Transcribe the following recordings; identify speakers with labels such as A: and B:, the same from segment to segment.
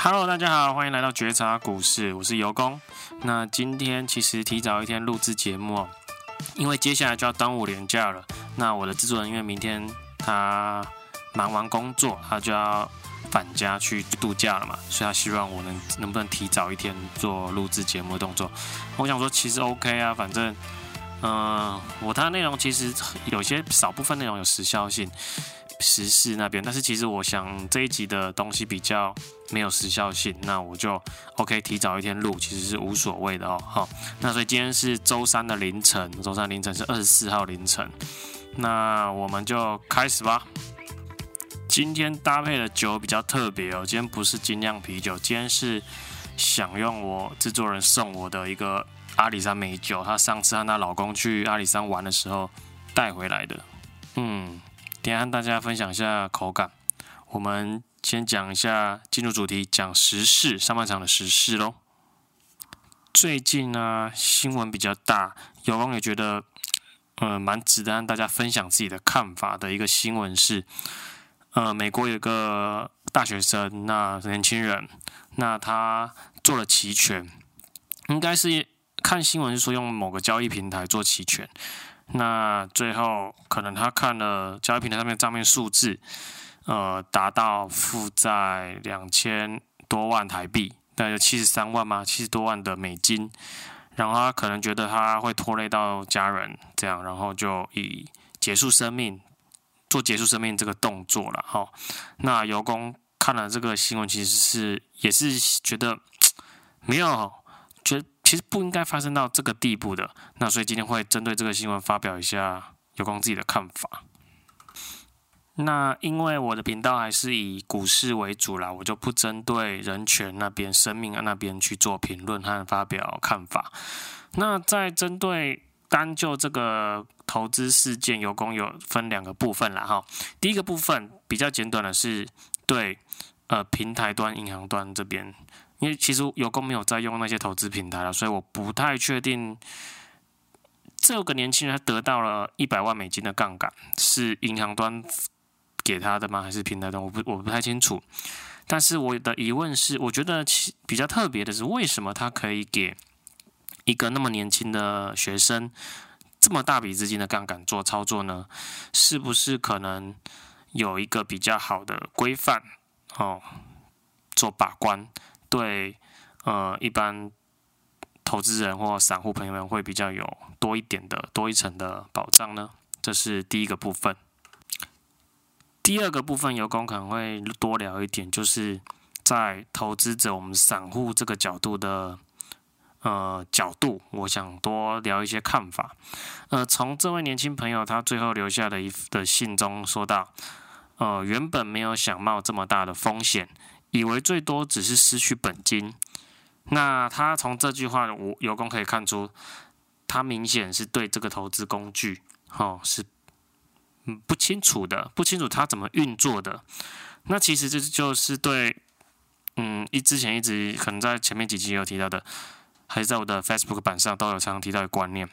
A: Hello，大家好，欢迎来到觉察股市，我是尤工。那今天其实提早一天录制节目，因为接下来就要端午连假了。那我的制作人因为明天他忙完工作，他就要返家去度假了嘛，所以他希望我能能不能提早一天做录制节目的动作。我想说，其实 OK 啊，反正嗯、我他内容其实有些少部分内容有时效性。时事那边，但是其实我想这一集的东西比较没有时效性，那我就 OK 提早一天录，其实是无所谓的哦。好，那所以今天是周三的凌晨，周三凌晨是二十四号凌晨，那我们就开始吧。今天搭配的酒比较特别哦，今天不是精酿啤酒，今天是享用我制作人送我的一个阿里山美酒，她上次和她老公去阿里山玩的时候带回来的，嗯。先和大家分享一下口感。我们先讲一下，进入主题，讲时事，上半场的时事喽。最近呢，新闻比较大，有网友觉得，呃，蛮值得让大家分享自己的看法的一个新闻是，呃，美国有个大学生，那年轻人，那他做了期权，应该是看新闻说用某个交易平台做期权。那最后可能他看了交易平台上面账面数字，呃，达到负债两千多万台币，大概有七十三万嘛，七十多万的美金。然后他可能觉得他会拖累到家人，这样，然后就以结束生命，做结束生命这个动作了。哈，那尤公看了这个新闻，其实是也是觉得 没有。觉其实不应该发生到这个地步的，那所以今天会针对这个新闻发表一下有关自己的看法。那因为我的频道还是以股市为主啦，我就不针对人权那边、生命啊那边去做评论和发表看法。那在针对单就这个投资事件，有公有分两个部分啦哈。第一个部分比较简短的是对呃平台端、银行端这边。因为其实有公没有在用那些投资平台了，所以我不太确定这个年轻人他得到了一百万美金的杠杆是银行端给他的吗？还是平台端？我不我不太清楚。但是我的疑问是，我觉得其比较特别的是，为什么他可以给一个那么年轻的学生这么大笔资金的杠杆做操作呢？是不是可能有一个比较好的规范哦，做把关？对，呃，一般投资人或散户朋友们会比较有多一点的多一层的保障呢？这是第一个部分。第二个部分，尤公可能会多聊一点，就是在投资者我们散户这个角度的呃角度，我想多聊一些看法。呃，从这位年轻朋友他最后留下的一的信中说到，呃，原本没有想冒这么大的风险。以为最多只是失去本金，那他从这句话，我尤公可以看出，他明显是对这个投资工具，哦，是嗯不清楚的，不清楚他怎么运作的。那其实这就是对，嗯，一之前一直可能在前面几集有提到的，还是在我的 Facebook 版上都有常常提到的观念，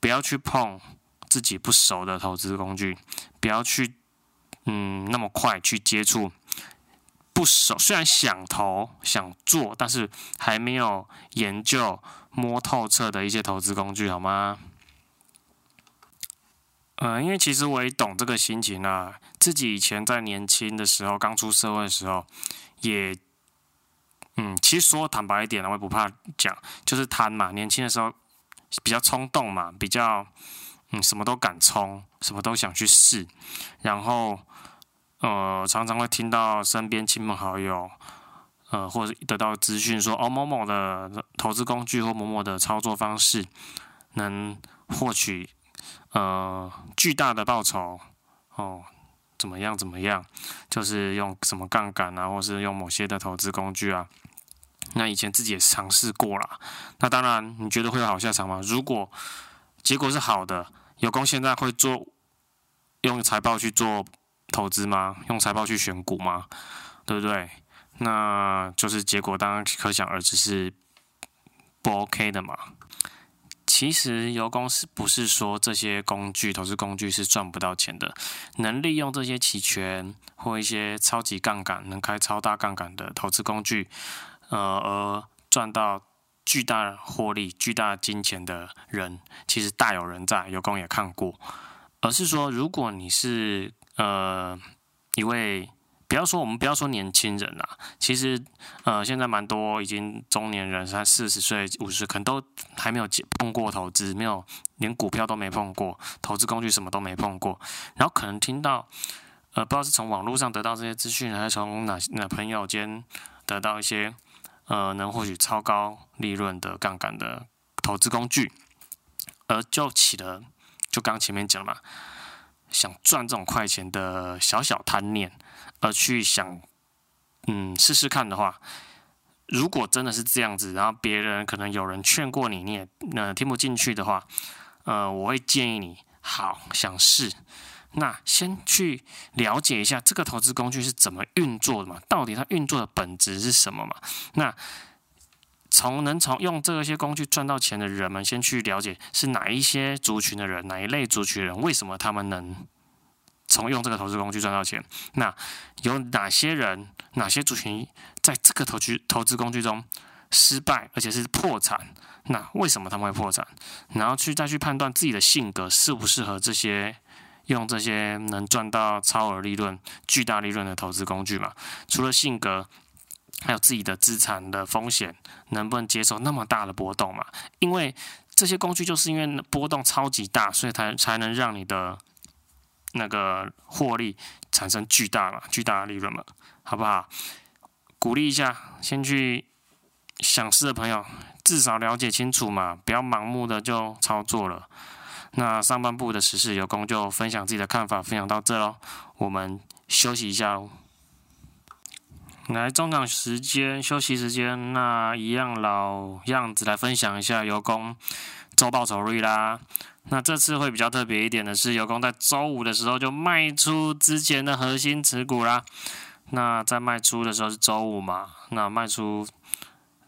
A: 不要去碰自己不熟的投资工具，不要去嗯那么快去接触。不熟，虽然想投想做，但是还没有研究摸透彻的一些投资工具，好吗？呃，因为其实我也懂这个心情啊。自己以前在年轻的时候，刚出社会的时候，也，嗯，其实说坦白一点，我也不怕讲，就是贪嘛。年轻的时候比较冲动嘛，比较，嗯，什么都敢冲，什么都想去试，然后。呃，常常会听到身边亲朋好友，呃，或者得到资讯说，哦，某某的投资工具或某某的操作方式能获取呃巨大的报酬，哦，怎么样怎么样，就是用什么杠杆啊，或是用某些的投资工具啊。那以前自己也尝试过了，那当然，你觉得会有好下场吗？如果结果是好的，有功现在会做用财报去做。投资吗？用财报去选股吗？对不对？那就是结果当然可想而知是不 OK 的嘛。其实油工是不是说这些工具、投资工具是赚不到钱的？能利用这些期权或一些超级杠杆、能开超大杠杆的投资工具，呃，而赚到巨大获利、巨大金钱的人，其实大有人在。油工也看过，而是说，如果你是呃一位。不要说我们不要说年轻人啦，其实呃现在蛮多已经中年人，三四十岁、五十岁，可能都还没有碰过投资，没有连股票都没碰过，投资工具什么都没碰过，然后可能听到呃不知道是从网络上得到这些资讯，还是从哪哪朋友间得到一些呃能获取超高利润的杠杆的投资工具，而就起了就刚前面讲嘛，想赚这种快钱的小小贪念。而去想，嗯，试试看的话，如果真的是这样子，然后别人可能有人劝过你，你也呃听不进去的话，呃，我会建议你，好，想试，那先去了解一下这个投资工具是怎么运作的嘛，到底它运作的本质是什么嘛？那从能从用这些工具赚到钱的人们，先去了解是哪一些族群的人，哪一类族群人，为什么他们能？从用这个投资工具赚到钱，那有哪些人、哪些族群在这个投资投资工具中失败，而且是破产？那为什么他们会破产？然后去再去判断自己的性格适不适合这些用这些能赚到超额利润、巨大利润的投资工具嘛？除了性格，还有自己的资产的风险能不能接受那么大的波动嘛？因为这些工具就是因为波动超级大，所以才才能让你的。那个获利产生巨大嘛，巨大的利润嘛，好不好？鼓励一下，先去想试的朋友，至少了解清楚嘛，不要盲目的就操作了。那上半部的时事有功就分享自己的看法，分享到这喽，我们休息一下喽。来中场时间休息时间，那一样老样子来分享一下油工周报酬率啦。那这次会比较特别一点的是，油工在周五的时候就卖出之前的核心持股啦。那在卖出的时候是周五嘛？那卖出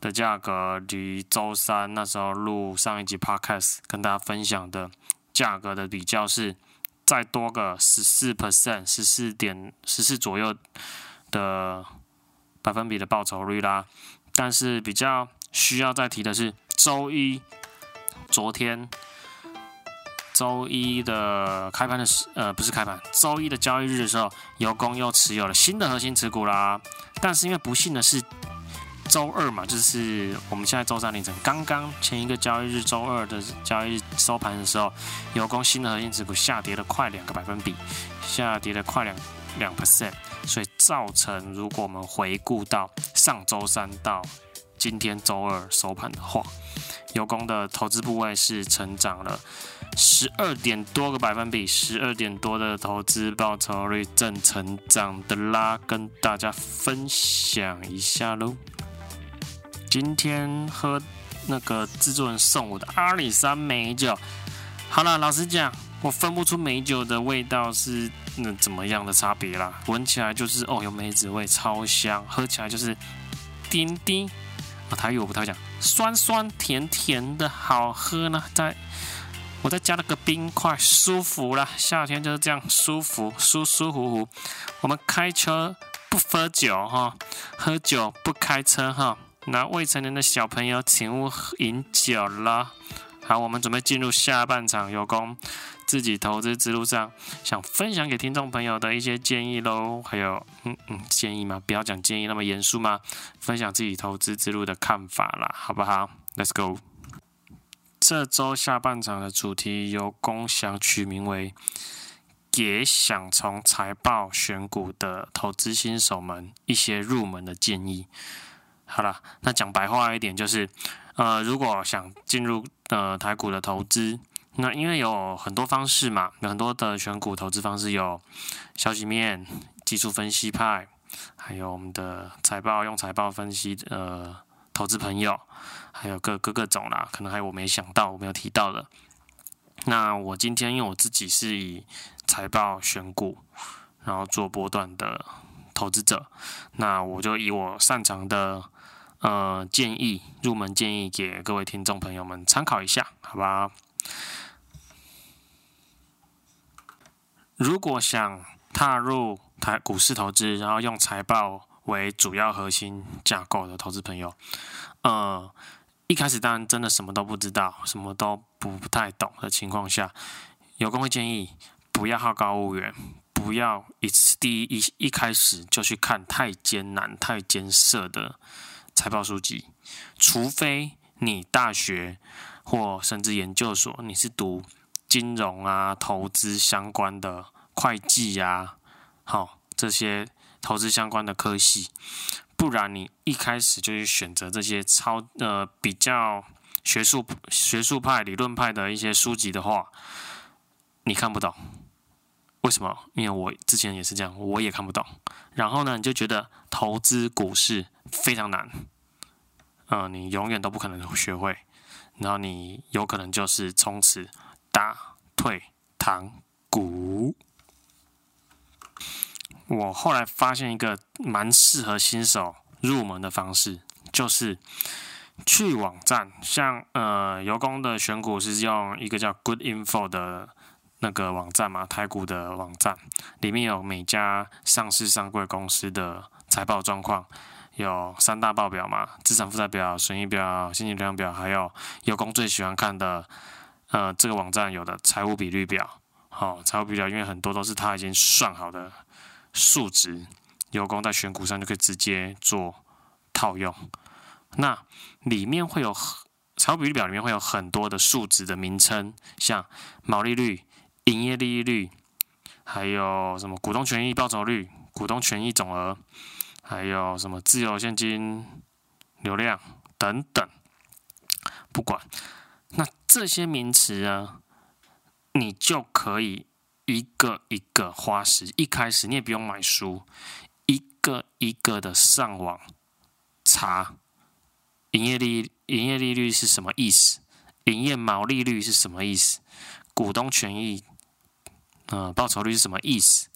A: 的价格离周三那时候录上一集 Podcast 跟大家分享的价格的比较是再多个十四 percent，十四点十四左右的百分比的报酬率啦。但是比较需要再提的是，周一昨天。周一的开盘的时，呃，不是开盘，周一的交易日的时候，油工又持有了新的核心持股啦。但是因为不幸的是，周二嘛，就是我们现在周三凌晨刚刚前一个交易日，周二的交易日收盘的时候，油工新的核心持股下跌了快两个百分比，下跌了快两两 percent，所以造成如果我们回顾到上周三到今天周二收盘的话，油工的投资部位是成长了。十二点多个百分比，十二点多的投资报酬率正成长的啦，跟大家分享一下喽。今天喝那个制作人送我的阿里山美酒，好了，老实讲，我分不出美酒的味道是那怎么样的差别啦。闻起来就是哦，有梅子味，超香；喝起来就是丁丁啊，台语我不太讲，酸酸甜甜的，好喝呢，在。我再加了个冰块，舒服了。夏天就是这样舒服，舒舒服服。我们开车不喝酒哈，喝酒不开车哈。那未成年的小朋友请勿饮酒了。好，我们准备进入下半场，有功自己投资之路上想分享给听众朋友的一些建议喽。还有，嗯嗯，建议吗？不要讲建议那么严肃吗？分享自己投资之路的看法啦，好不好？Let's go。这周下半场的主题由工想取名为“给想从财报选股的投资新手们一些入门的建议”。好了，那讲白话一点就是，呃，如果想进入呃台股的投资，那因为有很多方式嘛，有很多的选股投资方式，有消息面、技术分析派，还有我们的财报用财报分析呃投资朋友。还有各各个种啦，可能还有我没想到、我没有提到的。那我今天因为我自己是以财报选股，然后做波段的投资者，那我就以我擅长的呃建议，入门建议给各位听众朋友们参考一下，好吧？如果想踏入台股市投资，然后用财报为主要核心架构的投资朋友，呃，一开始当然真的什么都不知道，什么都不太懂的情况下，有工会建议不要好高骛远，不要一次第一一一开始就去看太艰难、太艰涩的财报书籍，除非你大学或甚至研究所你是读金融啊、投资相关的会计呀，好这些投资相关的科系，不然你一开始就去选择这些超呃比较学术学术派、理论派的一些书籍的话，你看不懂。为什么？因为我之前也是这样，我也看不懂。然后呢，你就觉得投资股市非常难，呃，你永远都不可能学会。然后你有可能就是从此打退堂鼓。我后来发现一个蛮适合新手入门的方式，就是去网站，像呃油工的选股是用一个叫 Good Info 的。那个网站嘛，台股的网站里面有每家上市上柜公司的财报状况，有三大报表嘛，资产负债表、损益表、现金流量表，还有有工最喜欢看的，呃，这个网站有的财务比率表。好、财务比率表因为很多都是他已经算好的数值，有工在选股上就可以直接做套用。那里面会有财务比率表里面会有很多的数值的名称，像毛利率。营业利率，还有什么股东权益报酬率、股东权益总额，还有什么自由现金流量等等，不管，那这些名词啊，你就可以一个一个花时，一开始你也不用买书，一个一个的上网查营业利营业利率是什么意思，营业毛利率是什么意思，股东权益。嗯，报酬率是什么意思？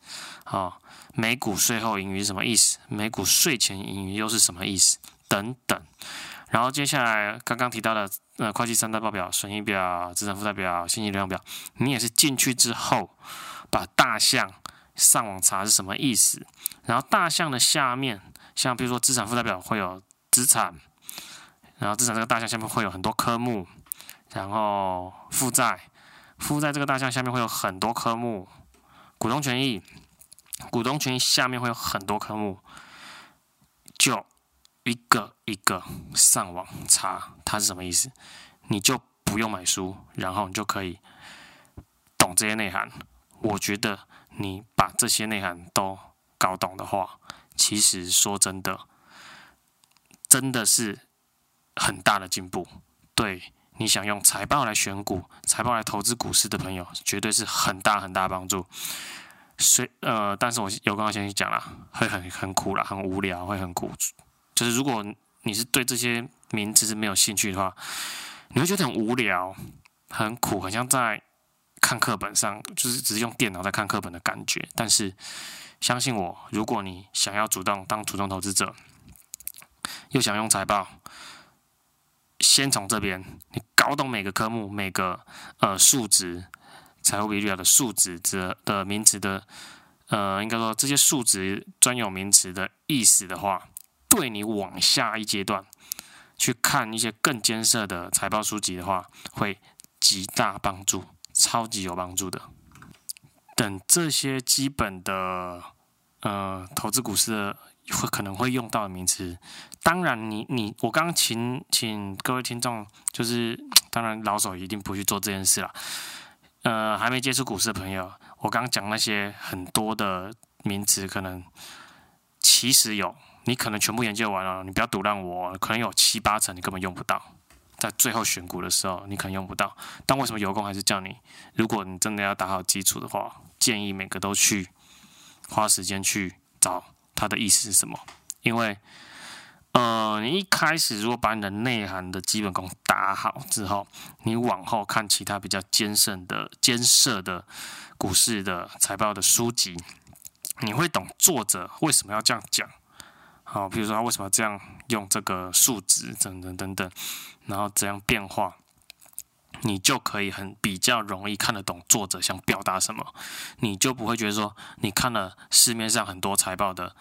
A: 好、哦，每股税后盈余是什么意思？每股税前盈余又是什么意思？等等。然后接下来刚刚提到的呃会计三大报表、损益表、资产负债表、现金流量表，你也是进去之后把大项上网查是什么意思？然后大项的下面，像比如说资产负债表会有资产，然后资产这个大项下面会有很多科目，然后负债。负债这个大项下面会有很多科目，股东权益，股东权益下面会有很多科目，就一个一个上网查它是什么意思，你就不用买书，然后你就可以懂这些内涵。我觉得你把这些内涵都搞懂的话，其实说真的，真的是很大的进步，对。你想用财报来选股、财报来投资股市的朋友，绝对是很大很大帮助。虽呃，但是我有刚刚先去讲了，会很很苦了，很无聊，会很苦。就是如果你是对这些名词是没有兴趣的话，你会觉得很无聊、很苦，很像在看课本上，就是只是用电脑在看课本的感觉。但是相信我，如果你想要主动当主动投资者，又想用财报。先从这边，你搞懂每个科目、每个呃数值、财务比率表的数值的的名词的呃，应该说这些数值专有名词的意思的话，对你往下一阶段去看一些更艰涩的财报书籍的话，会极大帮助，超级有帮助的。等这些基本的呃投资股市的。会可能会用到的名词，当然你你我刚刚请请各位听众，就是当然老手一定不去做这件事了。呃，还没接触股市的朋友，我刚刚讲那些很多的名词，可能其实有，你可能全部研究完了，你不要赌烂我，可能有七八成你根本用不到，在最后选股的时候你可能用不到。但为什么油工还是叫你，如果你真的要打好基础的话，建议每个都去花时间去找。它的意思是什么？因为，呃，你一开始如果把你的内涵的基本功打好之后，你往后看其他比较艰涩的、艰涩的股市的财报的书籍，你会懂作者为什么要这样讲。好，比如说他为什么这样用这个数值等等等等，然后怎样变化，你就可以很比较容易看得懂作者想表达什么，你就不会觉得说你看了市面上很多财报的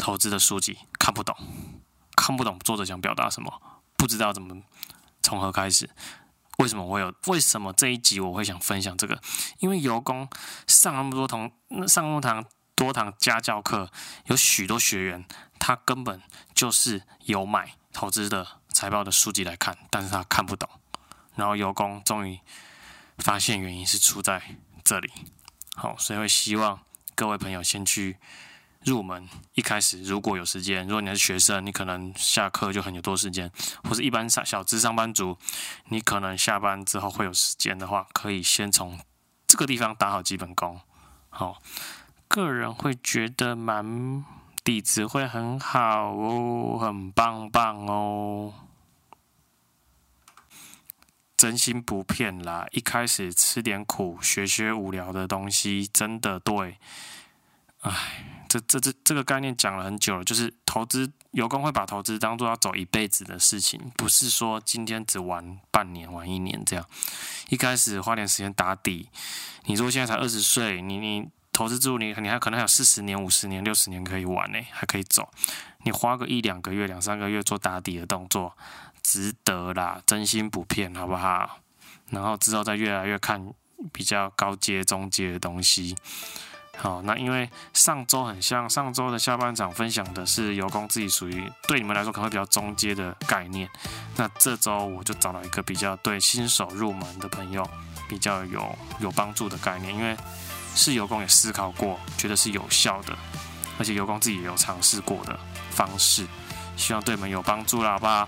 A: 投资的书籍看不懂，看不懂作者想表达什么，不知道怎么从何开始。为什么我有？为什么这一集我会想分享这个？因为油工上那么多堂，上那么堂多堂家教课，有许多学员他根本就是有买投资的财报的书籍来看，但是他看不懂。然后油工终于发现原因是出在这里。好，所以会希望各位朋友先去。入门一开始如果有时间，如果你是学生，你可能下课就很有多时间，或是一般上小资上班族，你可能下班之后会有时间的话，可以先从这个地方打好基本功。好，个人会觉得蛮底子会很好哦，很棒棒哦，真心不骗啦。一开始吃点苦，学学无聊的东西，真的对。唉。这这这这个概念讲了很久了，就是投资，有工会把投资当做要走一辈子的事情，不是说今天只玩半年、玩一年这样。一开始花点时间打底，你说现在才二十岁，你你投资之路，你你还可能还有四十年、五十年、六十年可以玩呢，还可以走。你花个一两个月、两三个月做打底的动作，值得啦，真心不骗，好不好？然后之后再越来越看比较高阶、中阶的东西。好，那因为上周很像，上周的下半场分享的是油工自己属于对你们来说可能会比较中阶的概念。那这周我就找到一个比较对新手入门的朋友比较有有帮助的概念，因为是油工也思考过，觉得是有效的，而且油工自己也有尝试过的方式，希望对你们有帮助啦，好不好？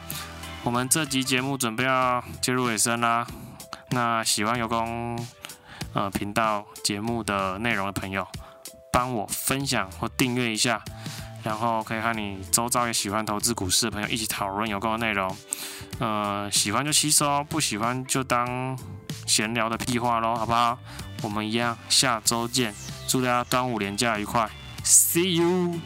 A: 我们这集节目准备要进入尾声啦，那喜欢油工呃频道节目的内容的朋友。帮我分享或订阅一下，然后可以和你周遭也喜欢投资股市的朋友一起讨论有关的内容。呃，喜欢就吸收，不喜欢就当闲聊的屁话喽，好不好？我们一样，下周见，祝大家端午连假愉快，See you。